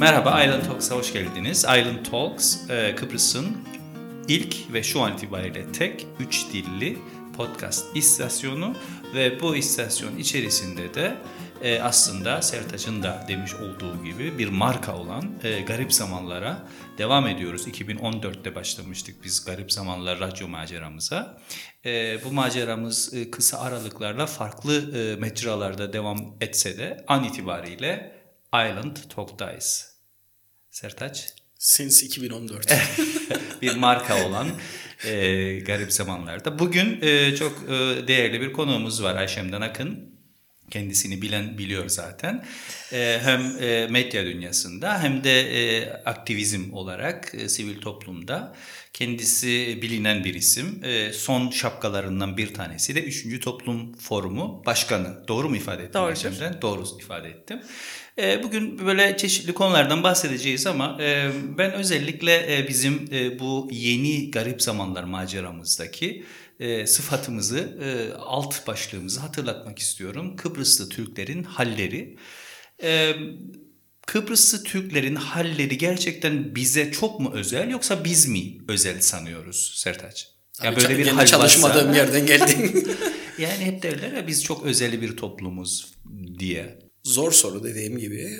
Merhaba Island Talks'a hoş geldiniz. Island Talks e, Kıbrıs'ın ilk ve şu an itibariyle tek üç dilli podcast istasyonu ve bu istasyon içerisinde de e, aslında Sertaç'ın da demiş olduğu gibi bir marka olan e, Garip Zamanlara devam ediyoruz. 2014'te başlamıştık biz Garip Zamanlar radyo maceramıza. Bu maceramız kısa aralıklarla farklı e, mecralarda devam etse de an itibariyle Island Talk'tayız. Sertaç? Since 2014. bir marka olan e, Garip Zamanlar'da. Bugün e, çok e, değerli bir konuğumuz var Ayşem'den Akın. Kendisini bilen biliyor zaten. E, hem e, medya dünyasında hem de e, aktivizm olarak e, sivil toplumda kendisi bilinen bir isim. E, son şapkalarından bir tanesi de 3. Toplum Forumu Başkanı. Doğru mu ifade ettim. Ayşem'den? Doğru ifade ettim. E, Bugün böyle çeşitli konulardan bahsedeceğiz ama e, ben özellikle e, bizim e, bu yeni garip zamanlar maceramızdaki sıfatımızı, alt başlığımızı hatırlatmak istiyorum. Kıbrıslı Türklerin halleri. Kıbrıslı Türklerin halleri gerçekten bize çok mu özel yoksa biz mi özel sanıyoruz Sertaç? Ya böyle bir hal çalışmadığım varsa, yerden geldin. yani hep derler ya biz çok özel bir toplumuz diye. Zor soru dediğim gibi.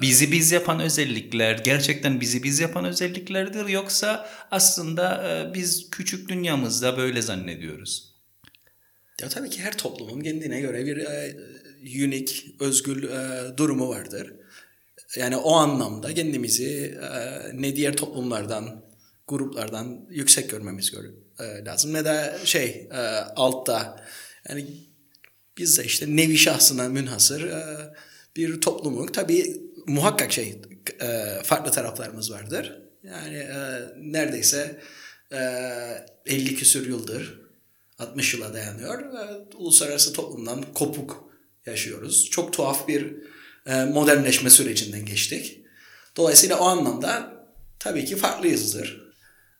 Bizi biz yapan özellikler gerçekten bizi biz yapan özelliklerdir yoksa aslında biz küçük dünyamızda böyle zannediyoruz? Ya tabii ki her toplumun kendine göre bir e, unique, özgül e, durumu vardır. Yani o anlamda kendimizi e, ne diğer toplumlardan, gruplardan yüksek görmemiz lazım ne de şey e, altta. Yani biz de işte nevi şahsına münhasır e, bir toplumluk. Tabii muhakkak şey e, farklı taraflarımız vardır. Yani e, neredeyse e, 50 küsür yıldır 60 yıla dayanıyor. Uluslararası toplumdan kopuk yaşıyoruz. Çok tuhaf bir modernleşme sürecinden geçtik. Dolayısıyla o anlamda tabii ki farklıyızdır.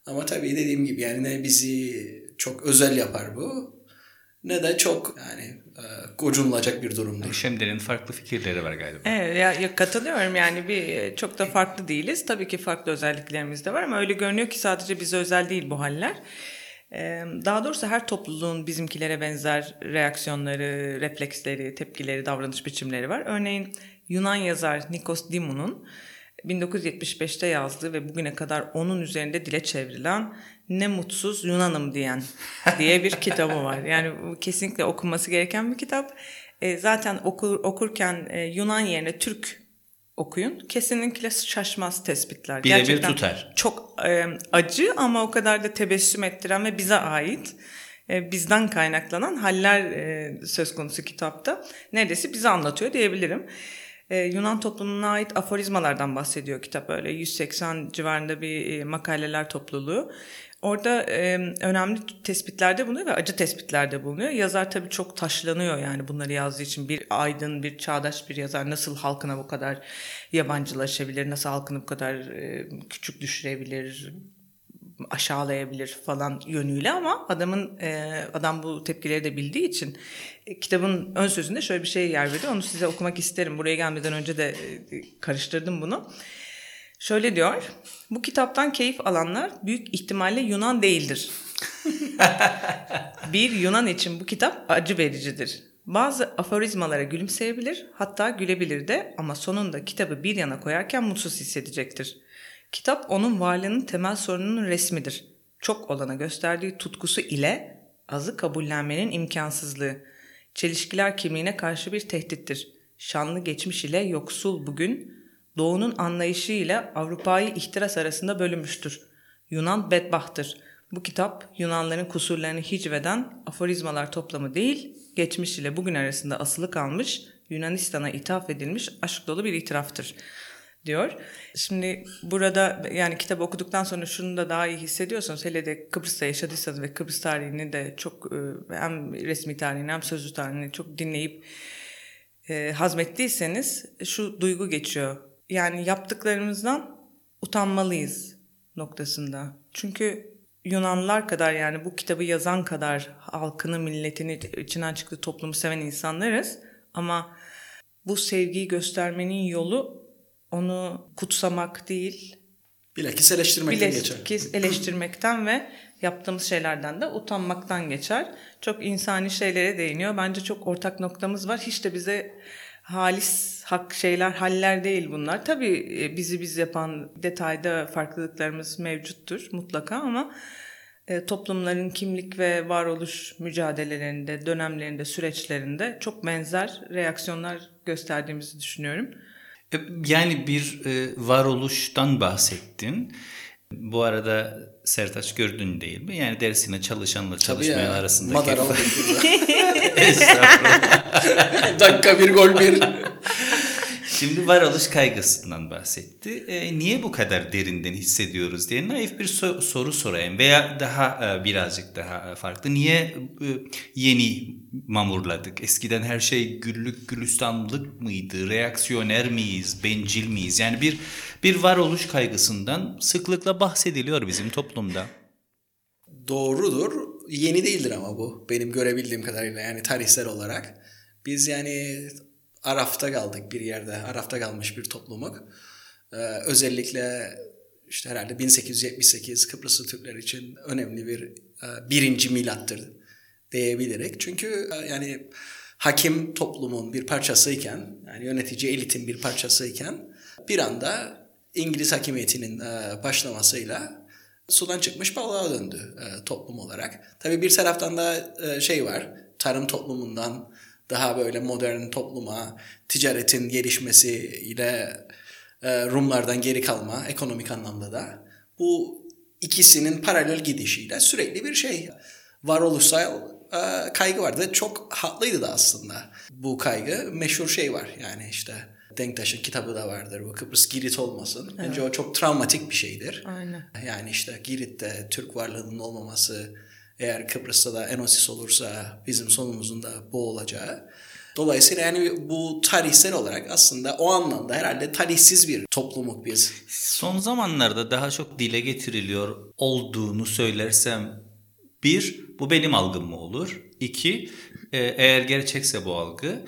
Ama tabii dediğim gibi yani ne bizi çok özel yapar bu ne de çok yani e, gocunulacak bir durum değil. Şimdinin farklı fikirleri var galiba. Evet ya, ya katılıyorum yani bir çok da farklı değiliz. Tabii ki farklı özelliklerimiz de var ama öyle görünüyor ki sadece bize özel değil bu haller. Ee, daha doğrusu her topluluğun bizimkilere benzer reaksiyonları, refleksleri, tepkileri, davranış biçimleri var. Örneğin Yunan yazar Nikos Dimou'nun 1975'te yazdığı ve bugüne kadar onun üzerinde dile çevrilen Ne Mutsuz Yunanım diyen diye bir kitabı var. Yani kesinlikle okunması gereken bir kitap. E, zaten okur, okurken e, Yunan yerine Türk okuyun. Kesinlikle şaşmaz tespitler. Birebir Gerçekten tutar. Çok e, acı ama o kadar da tebessüm ettiren ve bize ait e, bizden kaynaklanan haller e, söz konusu kitapta. Neredeyse bize anlatıyor diyebilirim. Ee, Yunan toplumuna ait aforizmalardan bahsediyor kitap öyle 180 civarında bir e, makaleler topluluğu. Orada e, önemli tespitlerde bulunuyor ve acı tespitlerde bulunuyor. Yazar tabii çok taşlanıyor yani bunları yazdığı için bir aydın, bir çağdaş bir yazar nasıl halkına bu kadar yabancılaşabilir, nasıl halkını bu kadar e, küçük düşürebilir, aşağılayabilir falan yönüyle ama adamın e, adam bu tepkileri de bildiği için e, kitabın ön sözünde şöyle bir şey yer veriyor. Onu size okumak isterim. Buraya gelmeden önce de e, karıştırdım bunu. Şöyle diyor. Bu kitaptan keyif alanlar büyük ihtimalle Yunan değildir. bir Yunan için bu kitap acı vericidir. Bazı aforizmalara gülümseyebilir, hatta gülebilir de ama sonunda kitabı bir yana koyarken mutsuz hissedecektir. Kitap onun varlığının temel sorununun resmidir. Çok olana gösterdiği tutkusu ile azı kabullenmenin imkansızlığı. Çelişkiler kimliğine karşı bir tehdittir. Şanlı geçmiş ile yoksul bugün, doğunun anlayışı ile Avrupa'yı ihtiras arasında bölünmüştür. Yunan bedbahtır. Bu kitap Yunanların kusurlarını hicveden aforizmalar toplamı değil, geçmiş ile bugün arasında asılı kalmış, Yunanistan'a ithaf edilmiş aşk dolu bir itiraftır diyor. Şimdi burada yani kitabı okuduktan sonra şunu da daha iyi hissediyorsunuz. Hele de Kıbrıs'ta yaşadıysanız ve Kıbrıs tarihini de çok e, hem resmi tarihini hem sözlü tarihini çok dinleyip e, hazmettiyseniz şu duygu geçiyor. Yani yaptıklarımızdan utanmalıyız noktasında. Çünkü Yunanlılar kadar yani bu kitabı yazan kadar halkını, milletini, içinden çıktığı toplumu seven insanlarız. Ama bu sevgiyi göstermenin yolu onu kutsamak değil, Bilakis eleştirmekten geçer. bilakis eleştirmekten ve yaptığımız şeylerden de utanmaktan geçer. Çok insani şeylere değiniyor. Bence çok ortak noktamız var. Hiç de bize halis hak şeyler, haller değil bunlar. Tabii e, bizi biz yapan detayda farklılıklarımız mevcuttur mutlaka ama e, toplumların kimlik ve varoluş mücadelelerinde, dönemlerinde, süreçlerinde çok benzer reaksiyonlar gösterdiğimizi düşünüyorum. E, Yani bir varoluştan bahsettin. Bu arada Sertaç gördün değil mi? Yani dersine çalışanla çalışmayan ya. arasındaki Madara. Dakika bir gol bir. Şimdi varoluş kaygısından bahsetti. E, niye bu kadar derinden hissediyoruz diye naif bir so- soru sorayım veya daha e, birazcık daha farklı. Niye e, yeni mamurladık? Eskiden her şey güllük gülistanlık mıydı? Reaksiyoner miyiz? Bencil miyiz? Yani bir bir varoluş kaygısından sıklıkla bahsediliyor bizim toplumda. Doğrudur. Yeni değildir ama bu. Benim görebildiğim kadarıyla yani tarihsel olarak. Biz yani Araf'ta kaldık bir yerde. Araf'ta kalmış bir toplumuk. Ee, özellikle işte herhalde 1878 Kıbrıslı Türkler için önemli bir e, birinci milattır diyebilirik. Çünkü e, yani hakim toplumun bir parçasıyken yani yönetici elitin bir parçasıyken bir anda İngiliz hakimiyetinin e, başlamasıyla sudan çıkmış balığa döndü e, toplum olarak. Tabii bir taraftan da e, şey var, tarım toplumundan daha böyle modern topluma, ticaretin gelişmesiyle e, Rumlardan geri kalma ekonomik anlamda da bu ikisinin paralel gidişiyle sürekli bir şey varoluşsal e, kaygı vardı. Çok haklıydı da aslında bu kaygı. Meşhur şey var yani işte Denktaş'ın kitabı da vardır. Bu Kıbrıs Girit olmasın. Bence o çok travmatik bir şeydir. Aynen. Yani işte Girit'te Türk varlığının olmaması, eğer Kıbrıs'ta da Enosis olursa bizim sonumuzun da bu olacağı. Dolayısıyla yani bu tarihsel olarak aslında o anlamda herhalde tarihsiz bir toplumuk biz. Son zamanlarda daha çok dile getiriliyor olduğunu söylersem bir, bu benim algım mı olur? İki, e, eğer gerçekse bu algı,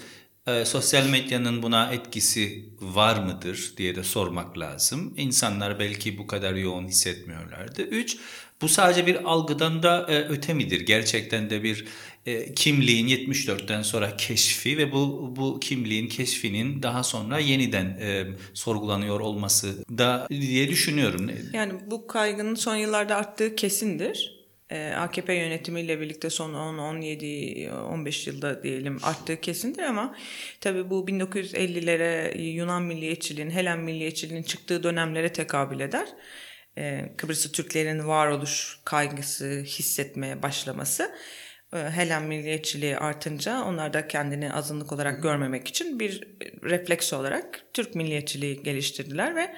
e, sosyal medyanın buna etkisi var mıdır diye de sormak lazım. İnsanlar belki bu kadar yoğun hissetmiyorlardı. Üç, bu sadece bir algıdan da e, öte midir? Gerçekten de bir e, kimliğin 74'ten sonra keşfi ve bu bu kimliğin keşfinin daha sonra yeniden e, sorgulanıyor olması da diye düşünüyorum. Yani bu kaygının son yıllarda arttığı kesindir. Ee, AKP yönetimiyle birlikte son 10-17-15 yılda diyelim arttığı kesindir ama tabii bu 1950'lere Yunan milliyetçiliğin, Helen milliyetçiliğinin çıktığı dönemlere tekabül eder. Ee, Kıbrıslı Türklerin varoluş kaygısı hissetmeye başlaması. Ee, Helen milliyetçiliği artınca onlar da kendini azınlık olarak görmemek için bir refleks olarak Türk milliyetçiliği geliştirdiler ve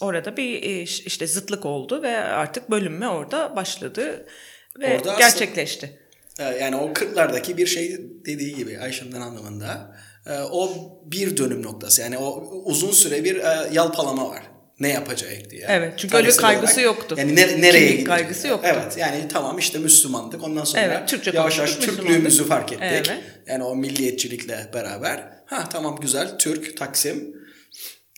orada bir e, işte zıtlık oldu ve artık bölünme orada başladı ve Orada aslında- gerçekleşti. Ee, Yani o 40'lardaki bir şey dediği gibi Ayşem'den anlamında. e, O bir dönüm noktası. Yani o uzun süre bir e, yalpalama var. Ne yapacak diye. Evet, çünkü öyle bir Tarihsel kaygısı yoktu. Yani ne- nereye gidecek? kaygısı yoktu. Evet yani tamam işte Müslümandık. Ondan sonra Evet, Türkçe yavaş yavaş Türklüğümüzü fark ettik. Evet. Yani o milliyetçilikle beraber. Ha tamam güzel Türk, Taksim.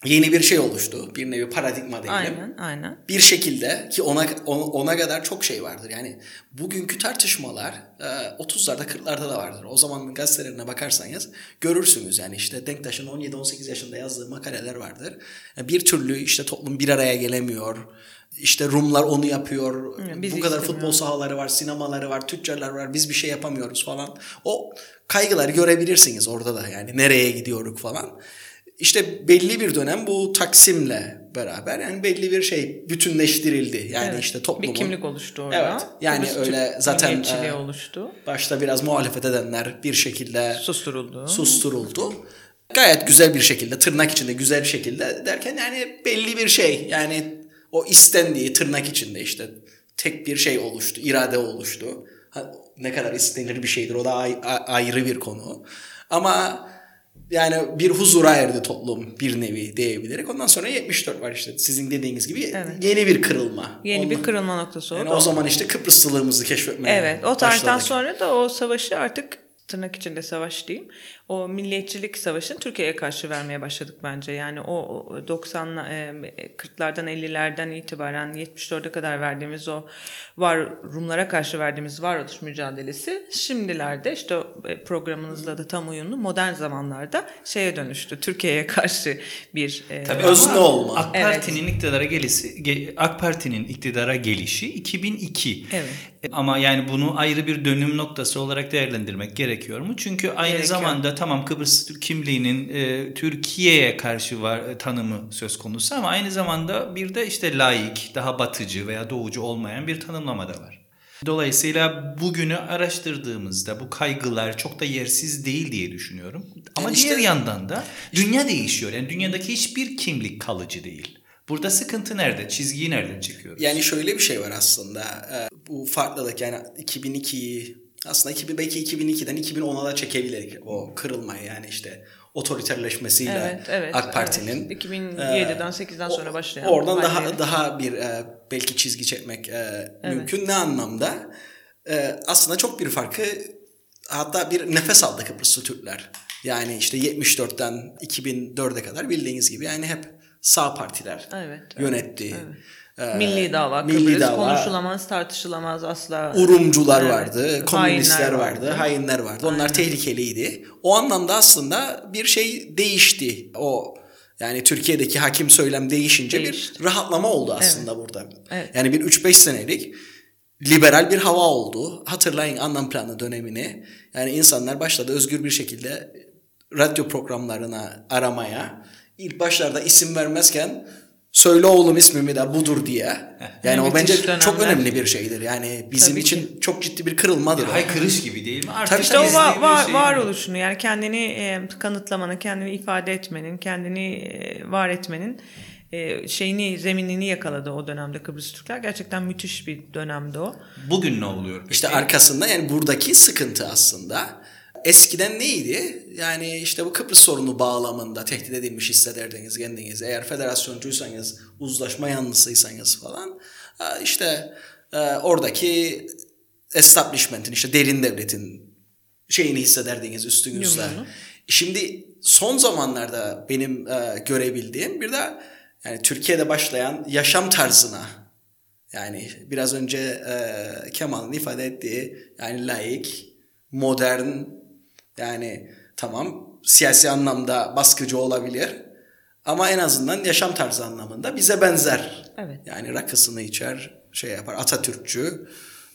Yeni bir şey oluştu. Bir nevi paradigma diyelim Aynen, aynen. bir şekilde ki ona ona, kadar çok şey vardır. Yani bugünkü tartışmalar e, 30'larda 40'larda da vardır. O zaman gazetelerine bakarsanız görürsünüz yani işte Denktaş'ın 17-18 yaşında yazdığı makaleler vardır. Yani bir türlü işte toplum bir araya gelemiyor. İşte Rumlar onu yapıyor. Hı, bizi Bu kadar futbol sahaları var, sinemaları var, tüccarlar var. Biz bir şey yapamıyoruz falan. O kaygıları görebilirsiniz orada da yani nereye gidiyoruz falan. İşte belli bir dönem bu Taksim'le beraber yani belli bir şey bütünleştirildi. Yani Evet, işte toplumun bir kimlik oluştu orada. Evet, yani Kıbrıs öyle zaten, e, oluştu. başta biraz muhalefet edenler bir şekilde Susturuldu. susturuldu. Gayet güzel bir şekilde tırnak içinde güzel bir şekilde derken yani belli bir şey yani o istendiği tırnak içinde işte tek bir şey oluştu, irade oluştu. Ha, ne kadar istenir bir şeydir o da ay- a- ayrı bir konu. Ama yani bir huzura erdi toplum bir nevi diyebilirim. Ondan sonra 74 var işte sizin dediğiniz gibi Evet. yeni bir kırılma. Yeni bir Ondan- kırılma noktası oldu. yani o zaman işte Kıbrıslılığımızı keşfetmeye Evet, o tarihten başladık. sonra da o savaşı artık tırnak içinde savaş diyeyim. O milliyetçilik savaşını Türkiye'ye karşı vermeye başladık bence. Yani o 90 40'lardan 50'lerden itibaren 74'e kadar verdiğimiz o var Rumlara karşı verdiğimiz varoluş mücadelesi şimdilerde işte e, programınızla da tam uyumlu modern zamanlarda şeye dönüştü. Türkiye'ye karşı bir e, Tabii özne olma. AK Parti'nin evet. iktidara gelişi AK Parti'nin iktidara gelişi 2002. Evet. Ama yani bunu ayrı bir dönüm noktası olarak değerlendirmek gerekiyor mu? Çünkü aynı gerekiyor. zamanda tamam Kıbrıs kimliğinin e, Türkiye'ye karşı var e, tanımı söz konusu ama aynı zamanda bir de işte laik, daha batıcı veya doğucu olmayan bir tanımlama da var. Dolayısıyla bugünü araştırdığımızda bu kaygılar çok da yersiz değil diye düşünüyorum. Ama yani işte, diğer yandan da dünya değişiyor. Yani dünyadaki hiçbir kimlik kalıcı değil. Burada sıkıntı nerede? Çizgiyi nereden çekiyoruz? Yani şöyle bir şey var aslında. Ee, bu farklılık yani 2002'yi aslında 2000, belki 2002'den 2010'a da çekebilir o kırılmayı yani işte otoriterleşmesiyle evet, evet, AK Parti'nin. Evet. 2007'den e, 8'den sonra başlayan. Oradan daha yeri. daha bir e, belki çizgi çekmek e, evet. mümkün. Ne anlamda? E, aslında çok bir farkı hatta bir nefes aldı Kıbrıslı Türkler. Yani işte 74'ten 2004'e kadar bildiğiniz gibi yani hep sağ partiler evet, yönetti. Evet. Ee, milli dava, milli Kıbrıs dava, konuşulamaz, tartışılamaz asla. Urumcular evet, vardı, komünistler vardı, vardı, hainler vardı. Onlar Aynen. tehlikeliydi. O anlamda aslında bir şey değişti. O yani Türkiye'deki hakim söylem değişince Değişti. bir rahatlama oldu aslında evet. burada. Evet. Yani bir 3-5 senelik liberal bir hava oldu. Hatırlayın anlam planı dönemini. Yani insanlar başladı özgür bir şekilde radyo programlarına aramaya. İlk başlarda isim vermezken söyle oğlum ismimi de budur diye. Yani o bence dönemler. çok önemli bir şeydir. Yani bizim Tabii için ki. çok ciddi bir kırılmadır. Hay kırış gibi değil mi? Artık işte o var, var, şey varoluşunu yani kendini e, kanıtlamanın, kendini ifade etmenin, kendini e, var etmenin e, şeyini zeminini yakaladı o dönemde Kıbrıs Türkler. Gerçekten müthiş bir dönemdi o. Bugün ne oluyor peki? İşte arkasında yani buradaki sıkıntı aslında Eskiden neydi? Yani işte bu Kıbrıs sorunu bağlamında tehdit edilmiş hissederdiniz kendinizi. Eğer federasyoncuysanız, uzlaşma yanlısıysanız falan işte e, oradaki establishment'in işte derin devletin şeyini hissederdiniz üstünüzde. Şimdi son zamanlarda benim e, görebildiğim bir de yani Türkiye'de başlayan yaşam tarzına yani biraz önce e, Kemal'ın ifade ettiği yani laik, modern yani tamam siyasi anlamda baskıcı olabilir ama en azından yaşam tarzı anlamında bize benzer. Evet. Yani rakısını içer, şey yapar, Atatürkçü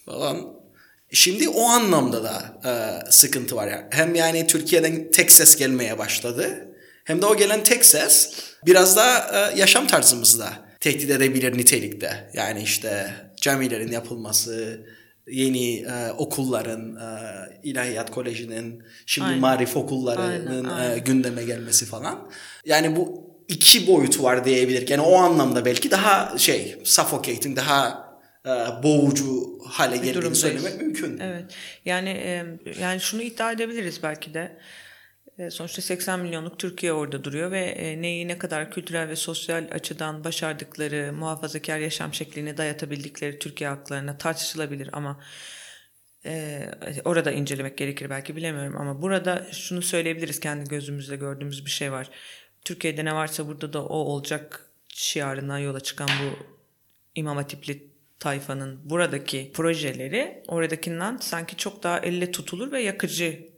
falan. Şimdi o anlamda da e, sıkıntı var. Yani. Hem yani Türkiye'den tek ses gelmeye başladı. Hem de o gelen tek ses biraz da e, yaşam tarzımızda tehdit edebilir nitelikte. Yani işte camilerin yapılması, yeni e, okulların, e, ilahiyat kolejinin, şimdi aynen. marif okullarının aynen, aynen. E, gündeme gelmesi falan. Yani bu iki boyutu var diyebilir. Yani o anlamda belki daha şey, suffocating, daha e, boğucu hale geldiğini söylemek mümkün. Evet. Yani e, yani şunu iddia edebiliriz belki de. E, sonuçta 80 milyonluk Türkiye orada duruyor ve e, neyi ne kadar kültürel ve sosyal açıdan başardıkları, muhafazakar yaşam şeklini dayatabildikleri Türkiye halklarına tartışılabilir ama e, orada incelemek gerekir belki bilemiyorum ama burada şunu söyleyebiliriz kendi gözümüzle gördüğümüz bir şey var. Türkiye'de ne varsa burada da o olacak şiarından yola çıkan bu İmam Hatipli tayfanın buradaki projeleri oradakinden sanki çok daha elle tutulur ve yakıcı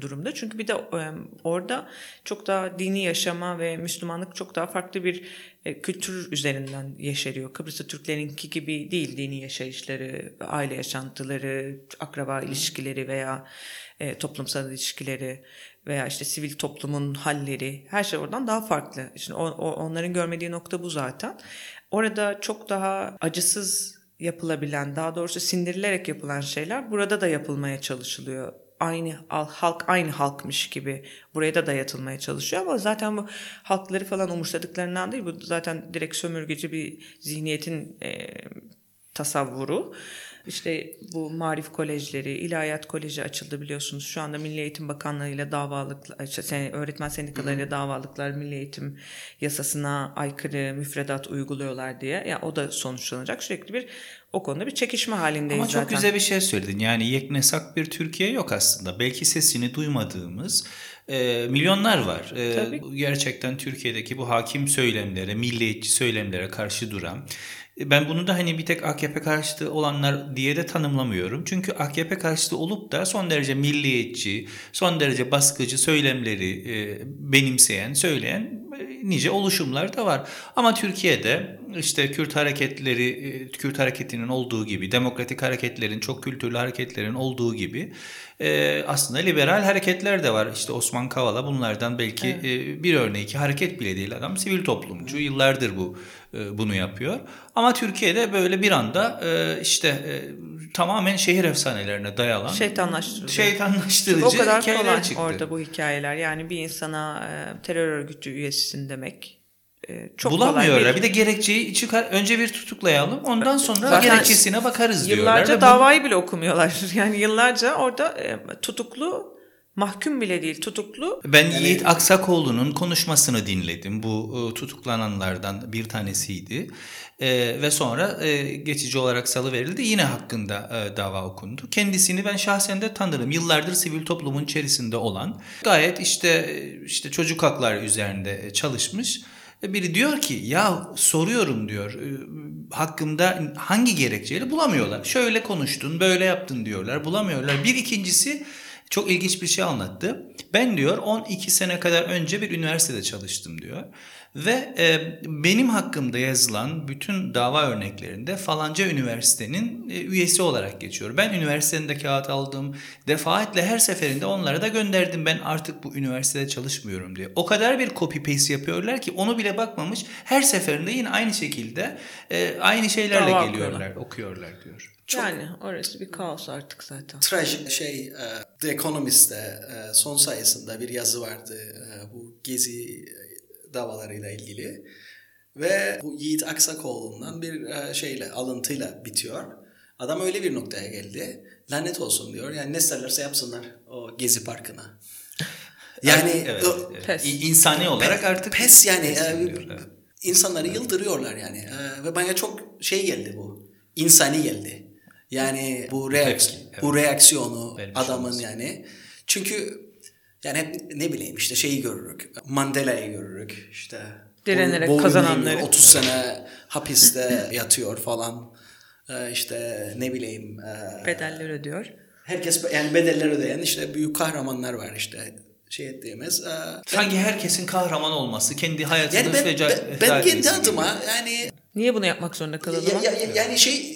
durumda. Çünkü bir de e, orada çok daha dini yaşama ve Müslümanlık çok daha farklı bir e, kültür üzerinden yeşeriyor. Kıbrıs'ta Türklerinki gibi değil dini yaşayışları, aile yaşantıları, akraba ilişkileri veya toplumsal ilişkileri veya işte sivil toplumun halleri her şey oradan daha farklı. Şimdi onların görmediği nokta bu zaten. Orada çok daha acısız yapılabilen, daha doğrusu sindirilerek yapılan şeyler burada da yapılmaya çalışılıyor aynı halk aynı halkmış gibi buraya da dayatılmaya çalışıyor ama zaten bu halkları falan umursadıklarından değil bu zaten direkt sömürgeci bir zihniyetin e, tasavvuru. İşte bu marif kolejleri, ilahiyat koleji açıldı biliyorsunuz. Şu anda Milli Eğitim Bakanlığı ile davalıklar, şey, öğretmen sendikalarıyla davalıklar Milli Eğitim yasasına aykırı müfredat uyguluyorlar diye. Ya o da sonuçlanacak. Sürekli bir o konuda bir çekişme halindeyiz Ama çok zaten. güzel bir şey söyledin. Yani yeknesak bir Türkiye yok aslında. Belki sesini duymadığımız e, milyonlar var. E, Tabii. gerçekten Türkiye'deki bu hakim söylemlere, milliyetçi söylemlere karşı duran. E, Ben bunu da hani bir tek AKP karşıtı olanlar diye de tanımlamıyorum. Çünkü AKP karşıtı olup da son derece milliyetçi, son derece baskıcı söylemleri e, benimseyen, söyleyen nice oluşumlar da var. Ama Türkiye'de işte Kürt hareketleri, e, Kürt hareketinin olduğu gibi, demokratik hareketlerin, çok kültürlü hareketlerin olduğu gibi e, aslında liberal hareketler de var. İşte Osman Kavala bunlardan belki e, bir örneği ki hareket bile değil adam sivil toplumcu yıllardır bu e, bunu yapıyor. Ama Türkiye'de böyle bir anda e, işte e, tamamen şehir efsanelerine dayalan Şeytanlaştırıcı. şeytanlaştırıcı o kadar kolay çıktı. orada bu hikayeler. Yani bir insana e, terör örgütü üyesisin demek e, çok Bulamıyorlar. kolay. Bir de gerekçeyi çıkar önce bir tutuklayalım. Ondan sonra Zaten gerekçesine bakarız diyorlar. Yıllarca Ve bu- davayı bile okumuyorlar. Yani yıllarca orada e, tutuklu mahkum bile değil tutuklu Ben Yiğit Aksakoğlu'nun konuşmasını dinledim. Bu e, tutuklananlardan bir tanesiydi. E, ve sonra e, geçici olarak salı verildi. Yine hakkında e, dava okundu. Kendisini ben şahsen de tanırım. Yıllardır sivil toplumun içerisinde olan, gayet işte işte çocuk hakları üzerinde çalışmış. E, Biri diyor ki ya soruyorum diyor e, hakkımda hangi gerekçeyle bulamıyorlar. Şöyle konuştun böyle yaptın diyorlar bulamıyorlar. Bir ikincisi çok ilginç bir şey anlattı. Ben diyor 12 sene kadar önce bir üniversitede çalıştım diyor. Ve e, benim hakkımda yazılan bütün dava örneklerinde falanca üniversitenin e, üyesi olarak geçiyor. Ben üniversitenin de kağıt aldım. Defaatle her seferinde onlara da gönderdim. Ben artık bu üniversitede çalışmıyorum diye. O kadar bir copy paste yapıyorlar ki onu bile bakmamış. Her seferinde yine aynı şekilde e, aynı şeylerle Dava geliyorlar, okuyorlar diyor. Çok- yani orası bir kaos artık zaten. trajik şey e, The Economist'te e, son sayısında bir yazı vardı e, bu gezi davalarıyla ilgili ve bu Yiğit Aksakoğlu'ndan bir e, şeyle alıntıyla bitiyor. Adam öyle bir noktaya geldi. Lanet olsun diyor. Yani ne isterlerse yapsınlar o gezi parkına. Yani evet, o- evet. Pes. İnsani olarak artık pes yani pes e, ediliyor, evet. insanları yıldırıyorlar yani E, ve bana çok şey geldi bu insani geldi yani bu reaks Tepki, evet. bu reaksiyonu Vermiş adamın olması. yani çünkü yani hep ne bileyim işte şeyi görürük Mandela'yı görürük işte Direnerek boyun kazananları. eğmiyor, 30 sene hapiste yatıyor falan E, işte ne bileyim e, Bedeller ödüyor. herkes yani bedeller ödeyen işte büyük kahramanlar var işte şey ettiğimiz e, Sanki herkesin kahraman olması, kendi hayatını yani ben, feda, ben, ben kendi adıma yani Niye bunu yapmak zorunda kalalım? ya, ya- ya- yani şey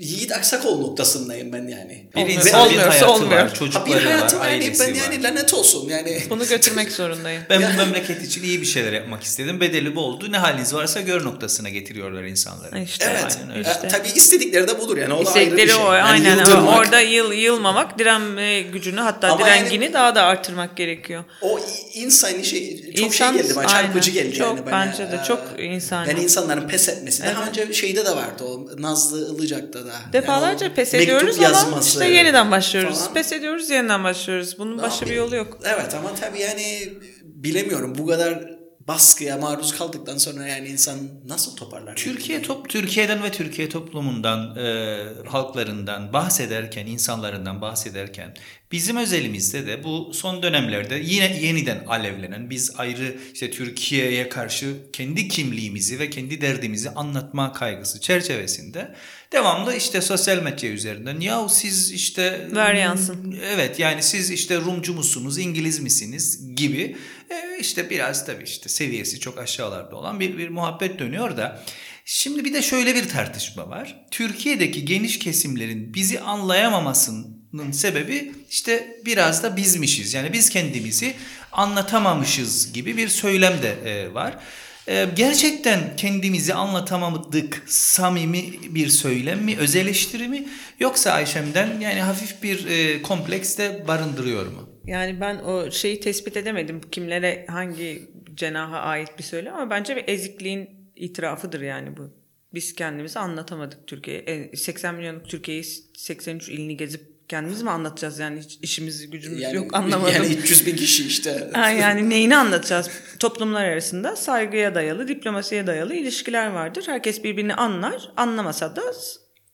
Yiğit Aksakoğlu noktasındayım ben yani. Bir Olmuyor. insan bir Olmuyorsa hayatı olmuyor. var, Ha, çocukları bir hayatım var, yani ailesi ben var. yani lanet olsun yani. Bunu götürmek zorundayım. Ben bu memleket için iyi bir şeyler yapmak istedim. Bedeli bu oldu. Ne haliniz varsa gör noktasına getiriyorlar insanları. İşte, Evet. Aynen öyle. işte. E, tabii istedikleri de budur yani. O da ayrı bir İstekleri şey. o Yani aynen yıldırmak, orada yıl, yılmamak direnme gücünü hatta Ama direngini yani- daha da artırmak gerekiyor. O insani şey çok İnsan- şey geldi bana çarpıcı geldi Çok, yani bana. bence de çok insani. Yani insanların pes etmesi. Daha Evet. önce şeyde de vardı o Nazlı Ilıcak'ta da. Defalarca Yani pes ediyoruz ama işte yeniden başlıyoruz. falan. Pes ediyoruz yeniden başlıyoruz. Bunun başka bir yolu yok. Evet ama tabii yani bilemiyorum bu kadar baskıya maruz kaldıktan sonra yani insan nasıl toparlar? Türkiye top Türkiye'den ve Türkiye toplumundan, e, halklarından bahsederken, insanlarından bahsederken bizim özelimizde de bu son dönemlerde yine yeniden alevlenen biz ayrı işte Türkiye'ye karşı kendi kimliğimizi ve kendi derdimizi anlatma kaygısı çerçevesinde devamlı işte sosyal medya üzerinden ya siz işte Ver yansın. Evet yani siz işte Rumcu musunuz, İngiliz misiniz gibi e, işte biraz tabii işte seviyesi çok aşağılarda olan bir, bir muhabbet dönüyor da şimdi bir de şöyle bir tartışma var. Türkiye'deki geniş kesimlerin bizi anlayamamasının sebebi işte biraz da bizmişiz. Yani biz kendimizi anlatamamışız gibi bir söylem de e, var. E, gerçekten kendimizi anlatamadık samimi bir söylem mi, öz eleştiri mi yoksa Ayşem'den yani hafif bir e, kompleks de barındırıyor mu? Yani ben o şeyi tespit edemedim. Kimlere hangi cenaha ait bir söylem ama bence bir ezikliğin itirafıdır yani bu. Biz kendimizi anlatamadık Türkiye'ye. 80 milyonluk Türkiye'yi 83 ilini gezip kendimiz mi anlatacağız yani hiç işimiz gücümüz Yani, yok anlamadım. Yani 300 bin kişi işte. Ha, yani neyini anlatacağız? Toplumlar arasında saygıya dayalı, diplomasiye dayalı ilişkiler vardır. Herkes birbirini anlar. Anlamasa da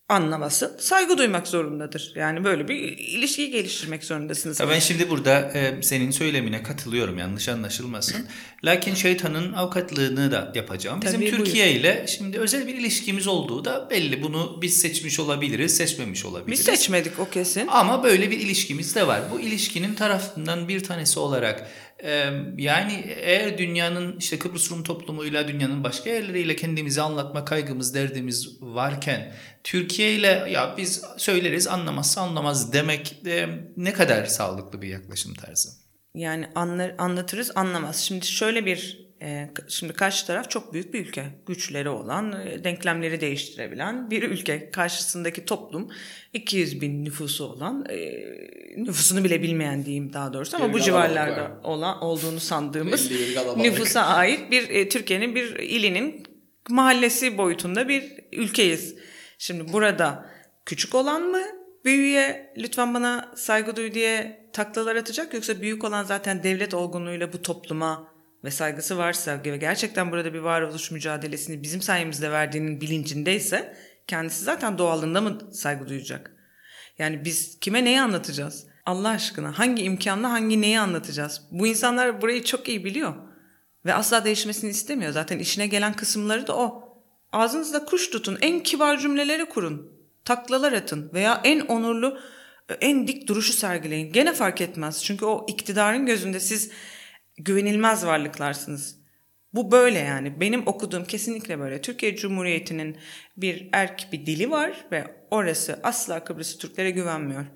anlamasın. Saygı duymak zorundadır. Yani böyle bir ilişkiyi geliştirmek zorundasınız. Ya ben şimdi burada e, senin söylemine katılıyorum yanlış anlaşılmasın. Lakin şeytanın avukatlığını da yapacağım. Bizim Tabii, Türkiye ile şimdi özel bir ilişkimiz olduğu da belli. Bunu biz seçmiş olabiliriz, seçmemiş olabiliriz. Biz seçmedik o kesin. Ama böyle bir ilişkimiz de var. Bu ilişkinin tarafından bir tanesi olarak yani eğer dünyanın işte Kıbrıs Rum toplumuyla dünyanın başka yerleriyle kendimizi anlatma kaygımız, derdimiz varken Türkiye ile ya biz söyleriz anlamazsa anlamaz demek de ne kadar sağlıklı bir yaklaşım tarzı. Yani anlar, anlatırız anlamaz. Şimdi şöyle bir şimdi karşı taraf çok büyük bir ülke. Güçleri olan, e, denklemleri değiştirebilen bir ülke. Karşısındaki toplum 200 bin nüfusu olan, e, nüfusunu bile bilmeyen diyeyim daha doğrusu ama Bir bu civarlarda var. olan olduğunu sandığımız nüfusa ait bir e, Türkiye'nin bir ilinin mahallesi boyutunda bir ülkeyiz. Şimdi burada küçük olan mı büyüye lütfen bana saygı duy diye taklalar atacak yoksa büyük olan zaten devlet olgunluğuyla bu topluma ve saygısı varsa ve gerçekten burada bir varoluş mücadelesini bizim sayemizde verdiğinin bilincindeyse kendisi zaten doğalında mı saygı duyacak? Yani biz kime neyi anlatacağız? Allah aşkına hangi imkanla hangi neyi anlatacağız? Bu insanlar burayı çok iyi biliyor. Ve asla değişmesini istemiyor. Zaten işine gelen kısımları da o. Ağzınızda kuş tutun. En kibar cümleleri kurun. Taklalar atın. Veya en onurlu, en dik duruşu sergileyin. Gene fark etmez. Çünkü o iktidarın gözünde siz güvenilmez varlıklarsınız. Bu böyle yani. Benim okuduğum kesinlikle böyle. Türkiye Cumhuriyeti'nin bir erk bir dili var ve orası asla Kıbrıs Türklere güvenmiyor.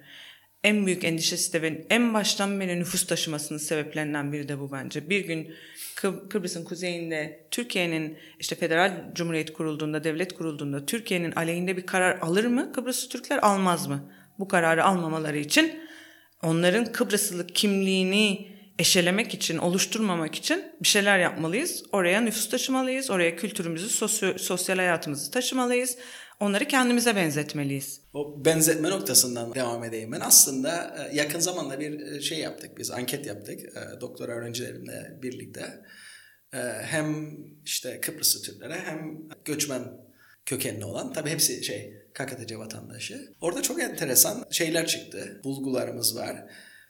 En büyük endişesi de benim en baştan beri nüfus taşımasının sebeplerinden biri de bu bence. Bir gün Kıb- Kıbrıs'ın kuzeyinde Türkiye'nin işte federal cumhuriyet kurulduğunda, devlet kurulduğunda Türkiye'nin aleyhinde bir karar alır mı? Kıbrıslı Türkler almaz mı? Bu kararı almamaları için onların Kıbrıslılık kimliğini eşelemek için, oluşturmamak için bir şeyler yapmalıyız. Oraya nüfus taşımalıyız, oraya kültürümüzü, sosyo- sosyal hayatımızı taşımalıyız. Onları kendimize benzetmeliyiz. O benzetme noktasından devam edeyim ben. Aslında e, yakın zamanda bir e, şey yaptık biz, anket yaptık e, doktora öğrencilerimle birlikte. Hem işte Kıbrıslı Türklere hem göçmen kökenli olan, tabii hepsi şey KKTC vatandaşı. Orada çok enteresan şeyler çıktı, bulgularımız var.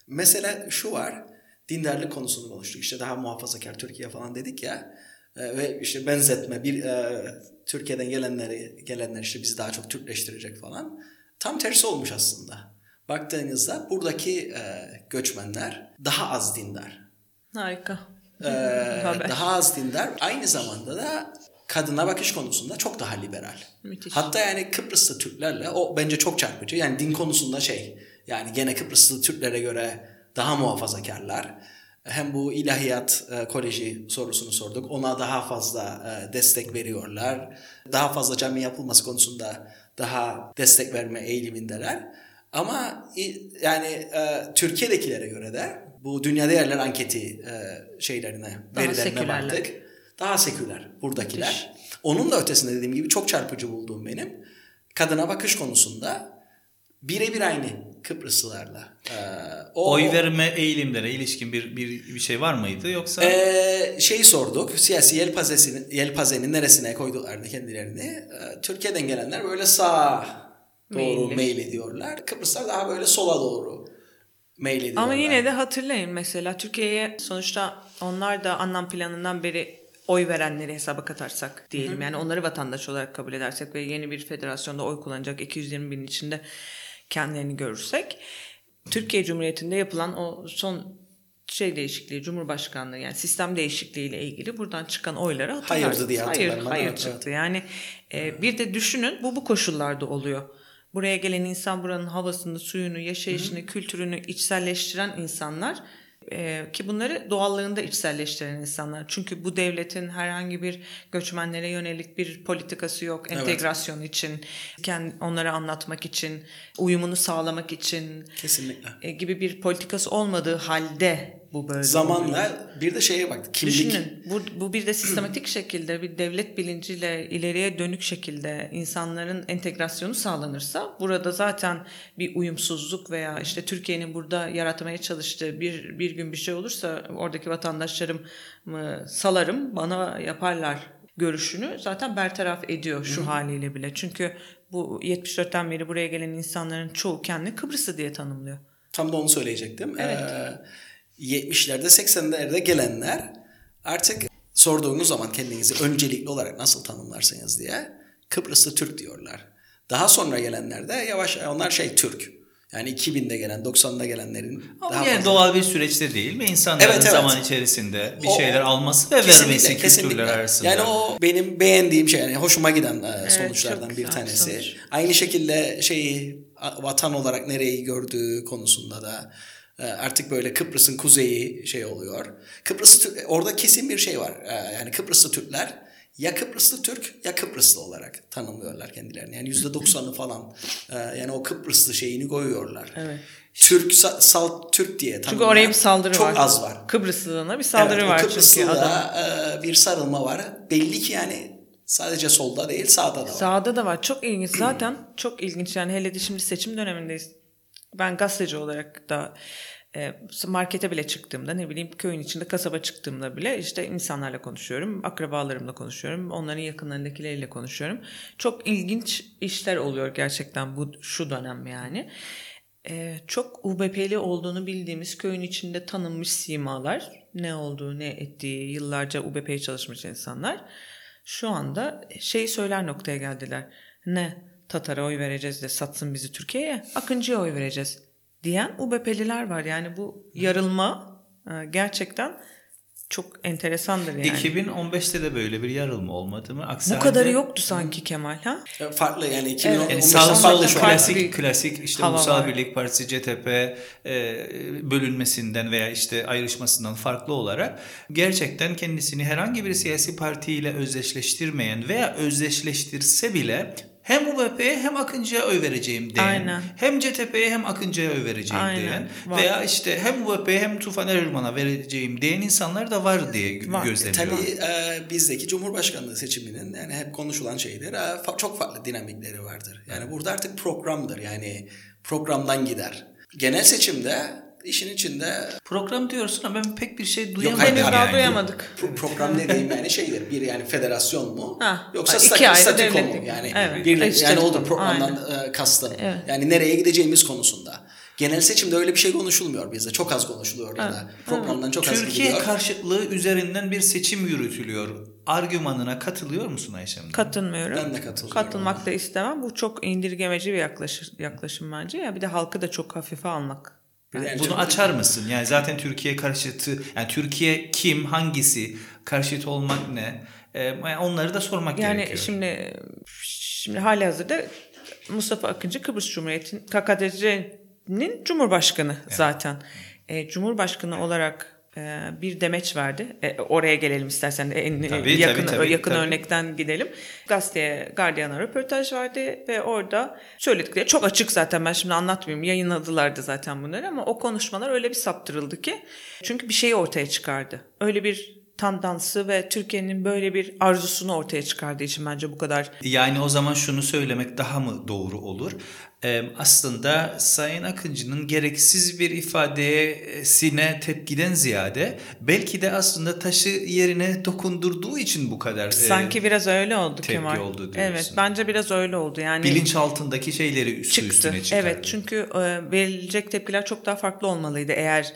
Mesela şu var, dindarlık konusunu konuştuk. İşte daha muhafazakar Türkiye falan dedik ya. E, ve işte benzetme bir e, Türkiye'den gelenleri gelenler işte bizi daha çok Türkleştirecek falan. Tam tersi olmuş aslında. Baktığınızda buradaki e, göçmenler daha az dindar. Harika. E, Haber. daha az dindar. Aynı zamanda da kadına bakış konusunda çok daha liberal. Müthiş. Hatta yani Kıbrıslı Türklerle o bence çok çarpıcı. Yani din konusunda şey yani gene Kıbrıslı Türklere göre daha muhafazakarlar. Hem bu ilahiyat e, koleji sorusunu sorduk. Ona daha fazla e, destek veriyorlar. Daha fazla cami yapılması konusunda daha destek verme eğilimindeler. Ama yani e, Türkiye'dekilere göre de bu dünya değerler anketi e, şeylerine, Daha verilerine baktık. Daha seküler buradakiler. Onun da ötesinde dediğim gibi çok çarpıcı bulduğum benim kadına bakış konusunda birebir aynı Kıbrıslılarla. Ee, o, Oy verme eğilimlere ilişkin bir, bir, bir şey var mıydı yoksa? Ee, şey sorduk. Siyasi yelpazesini, yelpazenin neresine koyduklarını kendilerini. Ee, Türkiye'den gelenler böyle sağa doğru mail ediyorlar. Kıbrıslar daha böyle sola doğru mail ediyorlar. Ama yine de hatırlayın mesela Türkiye'ye sonuçta onlar da anlam planından beri oy verenleri hesaba katarsak diyelim. Yani onları vatandaş olarak kabul edersek ve yeni bir federasyonda oy kullanacak 220 binin içinde kendilerini görürsek Türkiye Cumhuriyeti'nde yapılan o son şey değişikliği, Cumhurbaşkanlığı yani sistem değişikliği ile ilgili buradan çıkan oyları hatırlarsınız. Hayırdı diye Hayır, hayır evet, çıktı. Yani e, bir de düşünün bu bu koşullarda oluyor. Buraya gelen insan buranın havasını, suyunu, yaşayışını, kültürünü içselleştiren insanlar ki bunları doğallığında içselleştiren insanlar. Çünkü bu devletin herhangi bir göçmenlere yönelik bir politikası yok. Entegrasyon için, kendi, onlara anlatmak için, uyumunu sağlamak için Kesinlikle. e, gibi bir politikası olmadığı halde bu böyle. oluyor. Zamanla bir de şeye bak kimlik Düşünün bu, bu bir de sistematik şekilde bir devlet bilinciyle ileriye dönük şekilde insanların entegrasyonu sağlanırsa burada zaten bir uyumsuzluk veya işte Türkiye'nin burada yaratmaya çalıştığı bir, bir gün bir şey olursa oradaki vatandaşlarım mı salarım bana yaparlar görüşünü zaten bertaraf ediyor şu haliyle bile. Çünkü bu 74'ten beri buraya gelen insanların çoğu kendini Kıbrıslı diye tanımlıyor. Tam da onu söyleyecektim. Ee, 70'lerde 80'lerde gelenler artık sorduğunuz zaman kendinizi öncelikli olarak nasıl tanımlarsınız diye Kıbrıslı Türk diyorlar. Daha sonra gelenler de yavaş onlar şey Türk. Yani 2000'de gelen, 90'da gelenlerin Ama daha yani fazla- doğal bir süreçte değil mi? İnsanların Evet, evet. zaman içerisinde bir O- şeyler alması ve Kesinlikle, vermesi kültürler kesinlikle. arasında. Yani o benim beğendiğim şey, yani hoşuma giden e, sonuçlardan çok bir tanesi. sonuç. Aynı şekilde şeyi vatan olarak nereyi gördüğü konusunda da artık böyle Kıbrıs'ın kuzeyi şey oluyor. Kıbrıs Tür- orada kesin bir şey var. E, Yani Kıbrıslı Türkler ya Kıbrıslı Türk ya Kıbrıslı olarak tanımlıyorlar kendilerini. Yani yüzde doksanı falan e, yani o Kıbrıslı şeyini koyuyorlar. Evet. Türk sa- salt Türk diye Çünkü tanımlayan oraya bir saldırı çok var. az var. Kıbrıslılığına bir saldırı Evet, var çünkü Kıbrıslı'da, adam. e, bir sarılma var. Belli ki yani sadece solda değil sağda da var. Sağda da var. Çok ilginç. Zaten çok ilginç. Yani hele de şimdi seçim dönemindeyiz. Ben gazeteci olarak da e, markete bile çıktığımda ne bileyim köyün içinde kasaba çıktığımda bile işte insanlarla konuşuyorum. Akrabalarımla konuşuyorum. Onların yakınlarındakileriyle konuşuyorum. Çok ilginç işler oluyor gerçekten bu şu dönem yani. E, çok UBP'li olduğunu bildiğimiz köyün içinde tanınmış simalar ne olduğu ne ettiği yıllarca UBP'ye çalışmış insanlar şu anda şey söyler noktaya geldiler. Ne Tatar'a oy vereceğiz de satsın bizi Türkiye'ye Akıncı'ya oy vereceğiz diyen UBP'liler var. Yani bu yarılma e, gerçekten çok enteresandır yani. 2015'te de böyle bir yarılma olmadı mı? Aksi Bu halde- kadarı yoktu sanki Kemal ha? Farklı yani Yani 2015'ten sağ farklı sol şu klasik bir klasik işte Ulusal var. Birlik Partisi CTP e, bölünmesinden veya işte ayrışmasından farklı olarak gerçekten kendisini herhangi bir siyasi partiyle özdeşleştirmeyen veya özdeşleştirse bile hem UBP'ye hem Akıncı'ya oy vereceğim diyen, Aynen. hem CTP'ye hem Akıncı'ya oy vereceğim Aynen, diyen var. veya işte hem UBP'ye hem Tufan Erman'a vereceğim diyen insanlar da var diye Var. gözlemliyorum. Tabii e, bizdeki Cumhurbaşkanlığı seçiminin yani hep konuşulan şeyler e, fa- çok farklı dinamikleri vardır. Yani burada artık programdır yani programdan gider. Genel seçimde işin içinde Program diyorsun ama ben pek bir şey duyamadım. Henüz yani. daha duyamadık. pro- program dediğim yani şeydir bir yani federasyon mu Ha, yoksa iki statü, ayrı mu yani Evet, bir, evet, yani statüko, programdan e, kastım. Yani nereye gideceğimiz konusunda. Genel seçimde öyle bir şey konuşulmuyor bizde. Çok az konuşuluyor ya da programdan çok az Türkiye gidiliyor. karşıtlığı üzerinden bir seçim yürütülüyor. Argümanına katılıyor musun Ayşem? Katılmıyorum. Ben de katılıyorum. Katılmak da istemem. Bu çok indirgemeci bir yaklaşım, yaklaşım bence. Ya bir de halkı da çok hafife almak. Yani Bunu açar mısın? Yani zaten Türkiye karşıtı, yani Türkiye kim, hangisi, karşıt olmak ne? Ee, yani onları da sormak Yani gerekiyor. şimdi şimdi hali hazırda Mustafa Akıncı Kıbrıs Cumhuriyeti'nin KKTC'nin Cumhurbaşkanı zaten. E, Cumhurbaşkanı olarak bir demeç verdi. E, oraya gelelim istersen en Tabii, yakın tabii, tabii, yakın tabii. örnekten gidelim. Gazeteye Guardian'a röportaj verdi ve orada söyledikleri çok açık zaten ben şimdi anlatmayayım. Yayınladılar da zaten bunları ama o konuşmalar öyle bir saptırıldı ki çünkü bir şeyi ortaya çıkardı. Öyle bir tandansı ve Türkiye'nin böyle bir arzusunu ortaya çıkardığı için bence bu kadar Yani o zaman şunu söylemek daha mı doğru olur? Ee, aslında Sayın Akıncı'nın gereksiz bir ifadesine tepkiden ziyade belki de aslında taşı yerine dokundurduğu için bu kadar e, sanki biraz öyle oldu tepki Kemal. oldu diyorsun. Evet, bence biraz öyle oldu. Yani bilinç altındaki şeyleri üstü çıktı. üstüne çıkardı. Evet, çünkü e, verilecek tepkiler çok daha farklı olmalıydı eğer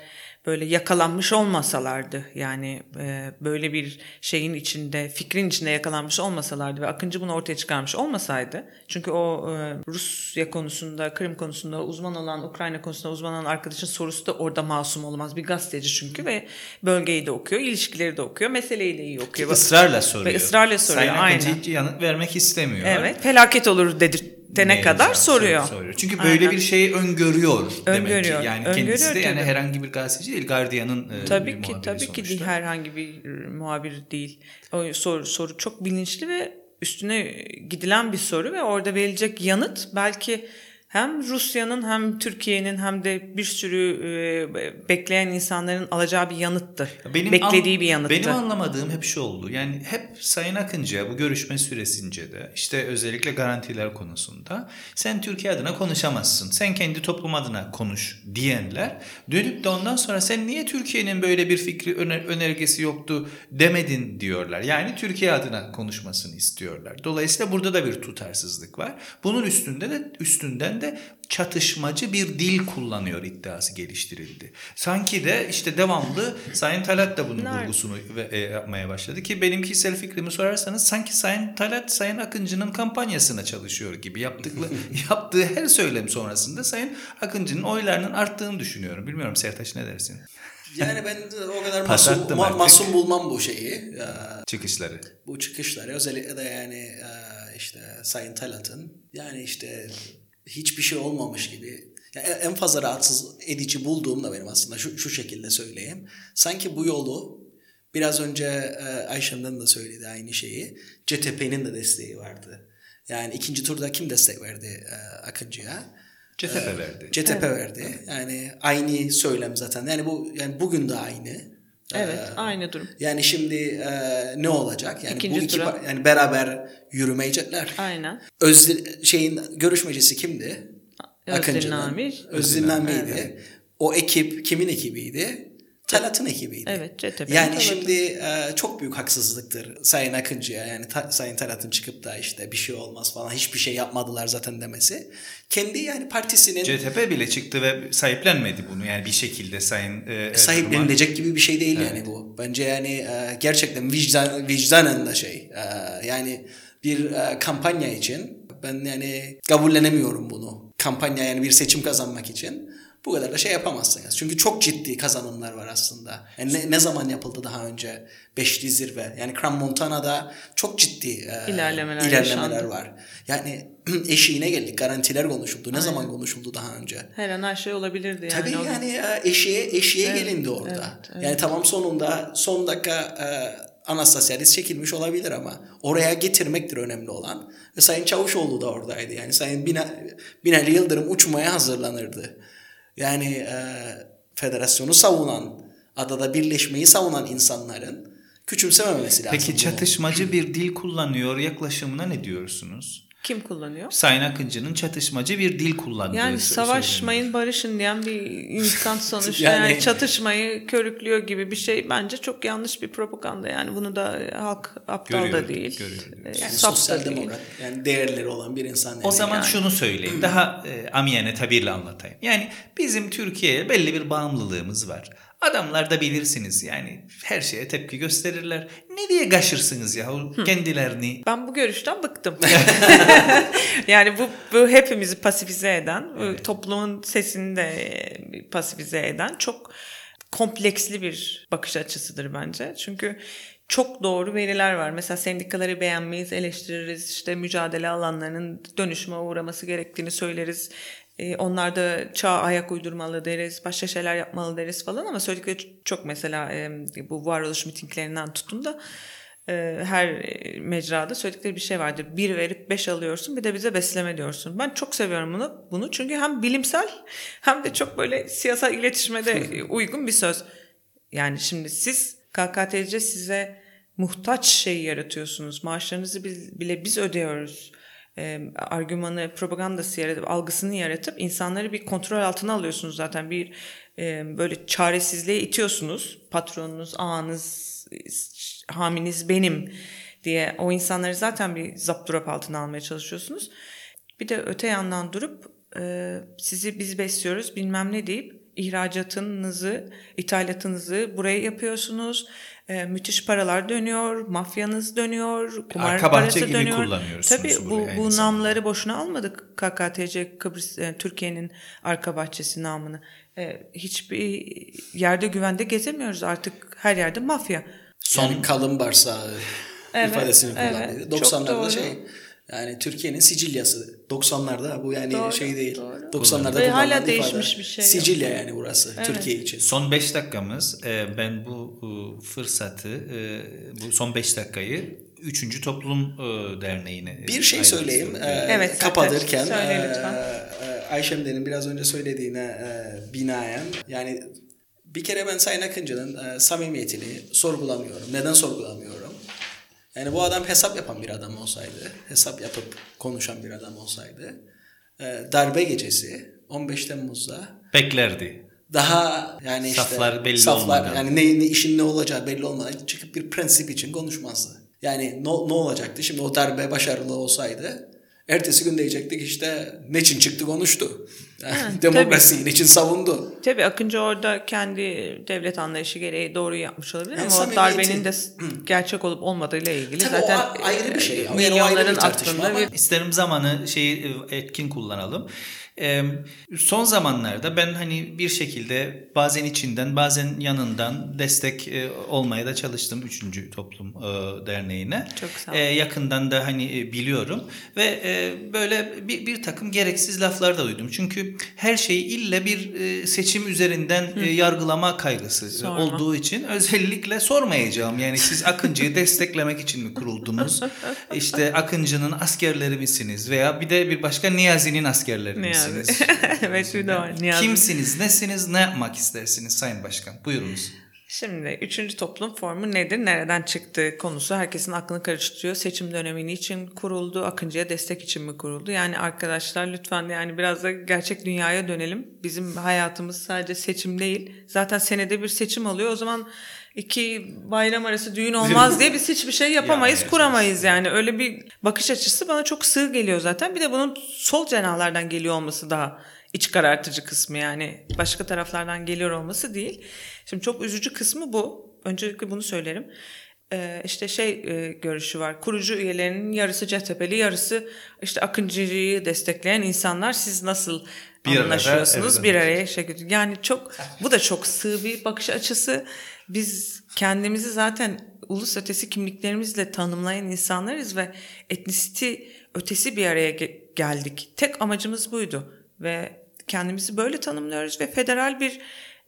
böyle yakalanmış olmasalardı. Yani e, böyle bir şeyin içinde, fikrin içinde yakalanmış olmasalardı ve Akıncı bunu ortaya çıkarmış olmasaydı. Çünkü o e, Rusya konusunda, Kırım konusunda uzman olan, Ukrayna konusunda uzman olan arkadaşın sorusu da orada masum olmaz. Bir gazeteci çünkü ve bölgeyi de okuyor, ilişkileri de okuyor, meseleyi de iyi okuyor. ısrarla soruyor. Ve ısrarla soruyor, Sayın Akıncı aynen. hiç yanıt vermek istemiyor. Evet, felaket olur dedirtene Neye kadar soruyor. soruyor. Çünkü böyle Aynen. bir şeyi öngörüyor, demek Öngörüyor, ki. Yani öngörüyor kendisi de yani tabii. herhangi bir gazeteci değil, Guardian'ın e, bir Tabii ki muhabiri tabii ki sonuçta. değil herhangi bir muhabir değil. O soru soru çok bilinçli ve üstüne gidilen bir soru ve orada verilecek yanıt belki hem Rusya'nın hem Türkiye'nin hem de bir sürü e, bekleyen insanların alacağı bir yanıttı. Benim Beklediği bir yanıttı. Benim anlamadığım hep şu oldu. Yani hep Sayın Akıncı'ya bu görüşme süresince de işte özellikle garantiler konusunda sen Türkiye adına konuşamazsın. Sen kendi toplum adına konuş diyenler dönüp de ondan sonra sen niye Türkiye'nin böyle bir fikri öner- önergesi yoktu demedin diyorlar. Yani Türkiye adına konuşmasını istiyorlar. Dolayısıyla burada da bir tutarsızlık var. Bunun üstünde de üstünden de çatışmacı bir dil kullanıyor iddiası geliştirildi. Sanki de işte devamlı Sayın Talat da bunun vurgusunu e, yapmaya başladı ki benim kişisel fikrimi sorarsanız sanki Sayın Talat Sayın Akıncı'nın kampanyasına çalışıyor gibi yaptıklı yaptığı her söylem sonrasında Sayın Akıncı'nın oylarının arttığını düşünüyorum. Bilmiyorum Sertaç ne dersin? Yani ben o kadar masum, ma- masum bulmam bu şeyi. Çıkışları. bu çıkışları özellikle de yani e, işte Sayın Talat'ın yani işte hiçbir şey olmamış gibi yani en- fazla rahatsız edici bulduğum da benim aslında şu, şu şekilde söyleyeyim. Sanki bu yolu biraz önce e, Ayşem'den de söyledi aynı şeyi. CTP'nin de desteği vardı. Yani ikinci turda kim destek verdi e, Akıncı'ya? CTP verdi. CTP verdi. Yani aynı söylem zaten. Yani bu yani bugün de aynı. Evet, Ee, aynı durum. yani şimdi e, ne olacak? Yani İkinci bu iki tura. yani beraber yürümeyecekler. Aynen. Özdil şeyin görüşmecisi kimdi? Özdil Akıncı'nın. Nami. Özdil Nami'ydi. O ekip kimin ekibiydi? Talat'ın ekibiydi. Evet, CTP'nin Yani Talat'ın. şimdi e, çok büyük haksızlıktır Sayın Akıncı'ya yani Ta- Sayın Talat'ın çıkıp da işte bir şey olmaz falan hiçbir şey yapmadılar zaten demesi. Kendi yani partisinin CTP bile çıktı ve sahiplenmedi bunu yani bir şekilde Sayın e, Erdoğan. sahiplenilecek gibi bir şey değil yani bu. Bence yani e, gerçekten vicdan vicdanen de şey. E, yani bir e, kampanya için ben yani kabullenemiyorum bunu. Kampanya yani bir seçim kazanmak için bu kadar da şey yapamazsınız. Çünkü çok ciddi kazanımlar var aslında. Yani ne, ne zaman yapıldı daha önce beşli zirve? Yani Cram Montana'da çok ciddi e, İlerlemeler ilerlemeler yaşandı. var. Yani eşiğine geldik. Garantiler konuşuldu. Ne zaman konuşuldu daha önce? Her an her şey olabilirdi yani. Tabii yani e, eşiğe eşiğe Evet, gelindi orada. evet, evet. Yani tamam sonunda son dakika e, Anastasiadis çekilmiş olabilir ama oraya getirmektir önemli olan. Ve Sayın Çavuşoğlu da oradaydı. Yani Sayın Bina, Binali Yıldırım uçmaya hazırlanırdı. Yani e, federasyonu savunan, adada birleşmeyi savunan insanların küçümsememesi lazım. Peki bunu. çatışmacı bir dil kullanıyor yaklaşımına ne diyorsunuz? Kim kullanıyor? Sayın Akıncı'nın çatışmacı bir dil kullandığı Yani savaşmayın barışın diyen bir insan sonuçta Yani- yani, çatışmayı körüklüyor gibi bir şey bence çok yanlış bir propaganda yani bunu da halk aptal Görüyor, da değil. yani da sosyal değil. demokrat yani değerleri olan bir insan. O yani. zaman yani. şunu söyleyeyim. Daha e, amiyane tabirle anlatayım. Yani bizim Türkiye'ye belli bir bağımlılığımız var. Adamlar da bilirsiniz yani her şeye tepki gösterirler. Ne diye gaşırsınız ya kendilerini? Ben bu görüşten bıktım. yani bu, bu hepimizi pasifize eden, bu toplumun sesini de e, pasifize eden çok kompleksli bir bakış açısıdır bence. Çünkü çok doğru veriler var. Mesela sendikaları beğenmeyiz, eleştiririz. İşte mücadele alanlarının dönüşüme uğraması gerektiğini söyleriz. Ee, onlar da çağa ayak uydurmalı deriz, başka şeyler yapmalı deriz falan ama söyledikleri çok mesela e, bu varoluş mitinglerinden tutun da e, her e, mecrada söyledikleri bir şey vardır. Bir verip beş alıyorsun bir de bize besleme diyorsun. Ben çok seviyorum bunu, bunu çünkü hem bilimsel hem de çok böyle siyasal iletişime de uygun bir söz. Yani şimdi siz KKTC size muhtaç şey yaratıyorsunuz. Maaşlarınızı bile biz ödüyoruz. E, argümanı, propagandası yaratıp, algısını yaratıp insanları bir kontrol altına alıyorsunuz zaten. Bir e, böyle çaresizliğe itiyorsunuz. Patronunuz, ağanız, haminiz benim diye o insanları zaten bir zapturap altına almaya çalışıyorsunuz. Bir de öte yandan durup e, sizi biz besliyoruz bilmem ne deyip ihracatınızı, ithalatınızı buraya yapıyorsunuz. E, müthiş paralar dönüyor, mafyanız dönüyor, kumar Arka parası gibi dönüyor. kullanıyorsunuz Tabii bu, bu namları boşuna almadık KKTC Kıbrıs e, Türkiye'nin arka bahçesi namını. E, hiçbir yerde güvende gezemiyoruz artık her yerde mafya. Son Yani kalın bağırsağı Evet, ifadesini evet. kullandı. Çok 90'larda doğru. şey yani Türkiye'nin Sicilyası 90'larda bu yani Doğru, şey değil. doğru. 90'larda Ve hala değişmiş ifade. bir şey yok. Sicilya yani burası Türkiye için. Son 5 dakikamız. Ee, ben bu e, fırsatı, e, bu son 5 dakikayı 3. Toplum e, Derneği'ne Bir şey söyleyeyim. Ee, Evet, kapatırken söyle lütfen. Ayşem'denin biraz önce söylediğine e, binaen yani bir kere ben Sayın Akıncı'nın e, samimiyetini sorgulamıyorum. Neden sorgulamıyorum? Yani bu adam hesap yapan bir adam olsaydı, hesap yapıp konuşan bir adam olsaydı, e, darbe gecesi 15 Temmuz'da Beklerdi. daha yani işte Saflar belli saflar, olmadan. yani ne, ne işin ne olacağı belli olmadan çıkıp bir prensip için konuşmazdı. Yani ne, ne olacaktı? Şimdi o darbe başarılı olsaydı ertesi gün diyecektik işte ne için çıktı konuştu. Yani demokrasiyi için savundu. Tabii Akıncı orada kendi devlet anlayışı gereği doğru yapmış olabilir Yani ama darbenin de gerek olup olmadığıyla ilgili Tabii zaten o ayrı bir şey. e, yani milyonların tartışma aklında bir İsterim zamanı şeyi e, etkin kullanalım. Ee, son zamanlarda ben hani bir şekilde bazen içinden bazen yanından destek e, olmaya da çalıştım 3. Toplum e, Derneği'ne. Çok sağ ol. E, yakından da hani biliyorum ve e, böyle bir, bir takım gereksiz laflar da duydum. Çünkü her şeyi ille bir e, seçim üzerinden e, yargılama kaygısı Sorma. olduğu için özellikle sormayacağım. Yani siz Akıncı'yı desteklemek için mi kuruldunuz? İşte Akıncı'nın askerleri misiniz? Veya bir de bir başka Niyazi'nin askerleri Niyazi. Misiniz? evet bir de var. Niyazi. Kimsiniz, nesiniz, ne yapmak istersiniz Sayın Başkan? Buyurunuz. Şimdi üçüncü toplum formu nedir, nereden çıktı konusu herkesin aklını karıştırıyor. Seçim dönemi için kuruldu, Akıncı'ya destek için mi kuruldu? Yani arkadaşlar lütfen yani biraz da gerçek dünyaya dönelim. Bizim hayatımız sadece seçim değil. Zaten senede bir seçim oluyor. O zaman iki bayram arası düğün olmaz diye biz hiçbir şey yapamayız, Yani, kuramayız yani. Öyle bir bakış açısı bana çok sığ geliyor zaten. Bir de bunun sol cenahlardan geliyor olması daha iç karartıcı kısmı yani başka taraflardan geliyor olması değil. Şimdi çok üzücü kısmı bu. Öncelikle bunu söylerim. Ee, işte şey e, görüşü var. Kurucu üyelerinin yarısı CHP'li, yarısı işte Akıncı'yı destekleyen insanlar. Siz nasıl Bir arada, anlaşıyorsunuz? evet, bir araya şey Yani çok bu da çok sığ bir bakış açısı. Biz kendimizi zaten ulus ötesi kimliklerimizle tanımlayan insanlarız ve etnisiti ötesi bir araya ge- geldik. Tek amacımız buydu ve kendimizi böyle tanımlıyoruz ve federal bir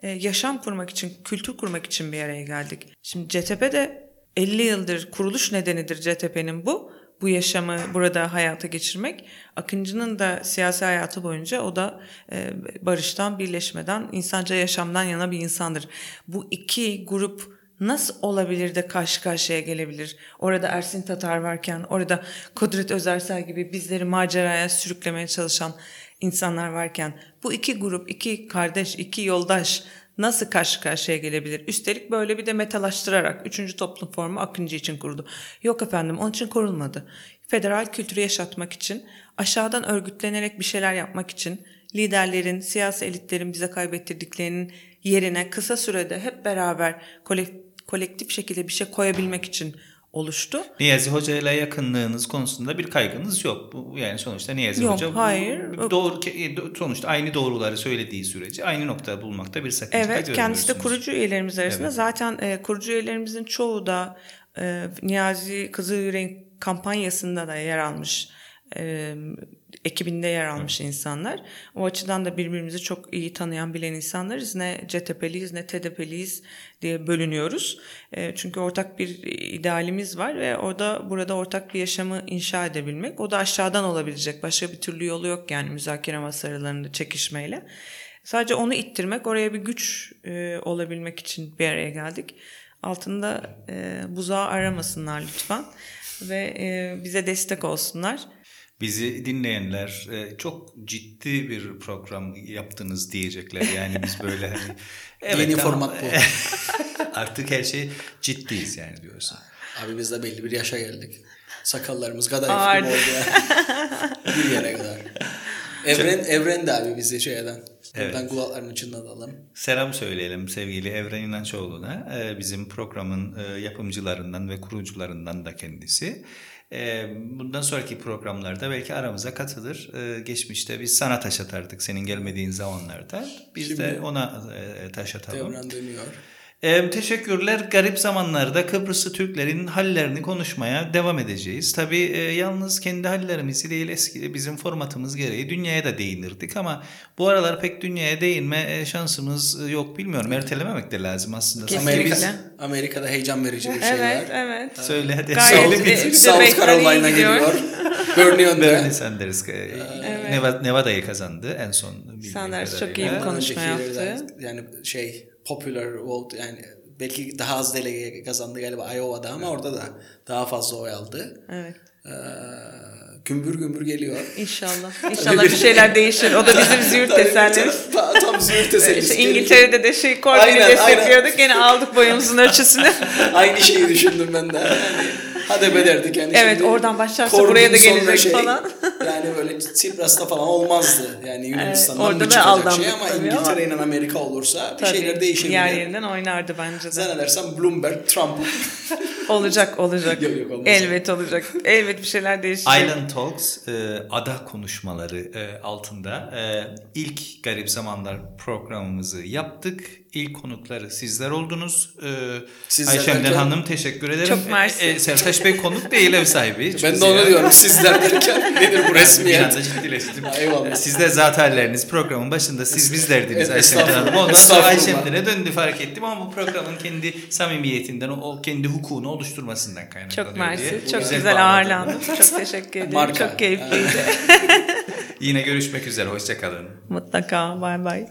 e, yaşam kurmak için, kültür kurmak için bir araya geldik. Şimdi CTP de 50 yıldır kuruluş nedenidir CTP'nin bu. Bu yaşamı burada hayata geçirmek. Akıncı'nın da siyasi hayatı boyunca o da e, barıştan, birleşmeden, insanca yaşamdan yana bir insandır. Bu iki grup nasıl olabilir de karşı karşıya gelebilir? Orada Ersin Tatar varken, orada Kudret Özersel gibi bizleri maceraya sürüklemeye çalışan insanlar varken bu iki grup, iki kardeş, iki yoldaş nasıl karşı karşıya gelebilir? Üstelik böyle bir de metalaştırarak üçüncü toplum formu Akıncı için kuruldu. Yok efendim onun için kurulmadı. Federal kültürü yaşatmak için, aşağıdan örgütlenerek bir şeyler yapmak için, liderlerin, siyasi elitlerin bize kaybettirdiklerinin yerine kısa sürede hep beraber kolek- kolektif şekilde bir şey koyabilmek için oluştu. Niyazi Hoca ile yakınlığınız konusunda bir kaygınız yok. Bu yani sonuçta Niyazi Yok, Hoca hayır. doğru sonuçta aynı doğruları söylediği sürece aynı noktada bulmakta bir sakınca Evet kendisi de kurucu üyelerimiz arasında. Evet. Zaten e, kurucu üyelerimizin çoğu da e, Niyazi Kızılyürek'in kampanyasında da yer almış. E, ekibinde yer almış insanlar. O açıdan da birbirimizi çok iyi tanıyan bilen insanlarız. Ne CTP'liyiz ne TDP'liyiz diye bölünüyoruz. E, çünkü ortak bir idealimiz var ve orada burada ortak bir yaşamı inşa edebilmek. O da aşağıdan olabilecek. Başka bir türlü yolu yok yani müzakere masalarında çekişmeyle. Sadece onu ittirmek, oraya bir güç e, olabilmek için bir araya geldik. Altında e, buzağı aramasınlar lütfen ve e, bize destek olsunlar. Bizi dinleyenler e, çok ciddi bir program yaptınız diyecekler. Yani biz böyle hani Yeni tamam, format bu. Artık her şey ciddiyiz yani diyorsun. Abi biz de belli bir yaşa geldik. Sakallarımız kadar oldu ya. bir yere kadar. Evren, evren de abi bizi şeyden. Buradan kulaklarını çınlatalım. Selam söyleyelim sevgili Evren İnançoğlu'na. Ee, bizim programın e, yapımcılarından ve kurucularından da kendisi. Bundan sonraki programlarda belki aramıza katılır. Geçmişte biz sana taş atardık senin gelmediğin zamanlarda. Biz de Şimdi- ona e, taş atalım. Devran dönüyor. Ee, teşekkürler. Garip zamanlarda Kıbrıslı Türklerin hallerini konuşmaya devam edeceğiz. Tabii e, yalnız kendi hallerimizi değil eski bizim formatımız gereği dünyaya da değinirdik ama bu aralar pek dünyaya değinme e, şansımız e, yok bilmiyorum. Ertelememek de lazım aslında. Kesinlikle. Amerika, Amerika'da heyecan verici bir şey evet, var. evet. Söyle hadi. Gayet Söyle South Carolina gidiyor. geliyor. Bernie önde. Bernie Sanders. e, Evet. Neva- Nevada'yı kazandı en son. Sanders çok iyi bir konuşma yaptı. Yani şey popular vote yani belki daha az delege kazandı galiba Iowa'da ama orada da daha fazla oy aldı. Evet. Ee, gümbür gümbür geliyor. İnşallah. İnşallah bir şeyler değişir. O da bizim züğürt tesellimiz. Tam, tam züğürt tesellisi. İşte İngiltere'de de şey Corbyn'i Aynen, destekliyorduk. Gene aldık boyumuzun ölçüsünü. Aynı şeyi düşündüm ben de. Yani, hadi be derdik yani. Evet, oradan başlarsa buraya da gelecek falan. Yani böyle Tsipras'ta falan olmazdı. Yani Yunanistan'dan orada mı çıkacak şey ama İngiltere ile Amerika olursa bir Tabii, şeyler değişebilir. Yer yerinden oynardı bence de. Zannedersem Bloomberg, Trump. Olacak olacak. Yok, yok, olmaz. Elbet olacak. Elbet bir şeyler değişecek. Island Talks e, ada konuşmaları e, altında e, ilk Garip Zamanlar programımızı yaptık. İlk konukları sizler oldunuz. E, Sizler Ayşemden derken- Hanım teşekkür ederim. Çok mersi. E, e, Sertaş Bey konuk değil ev sahibi. Ben de onu diyorum. Sizler derken nedir bu Bir resmiyet? anda ciddileştim. Eyvallah. Siz de zaterleriniz programın başında siz bizlerdiniz Ayşem'den Hanım. Ondan sonra. Ayşem'dene döndü fark ettim ama bu programın kendi samimiyetinden, o, o kendi hukukunu oluşturmasından kaynaklanıyor Çok mersi. diye. Çok güzel, bağladım. ağırlandım. Çok teşekkür ederim. Marka. Çok keyifliydi. Yine görüşmek üzere. Hoşçakalın. Mutlaka. Bay bay.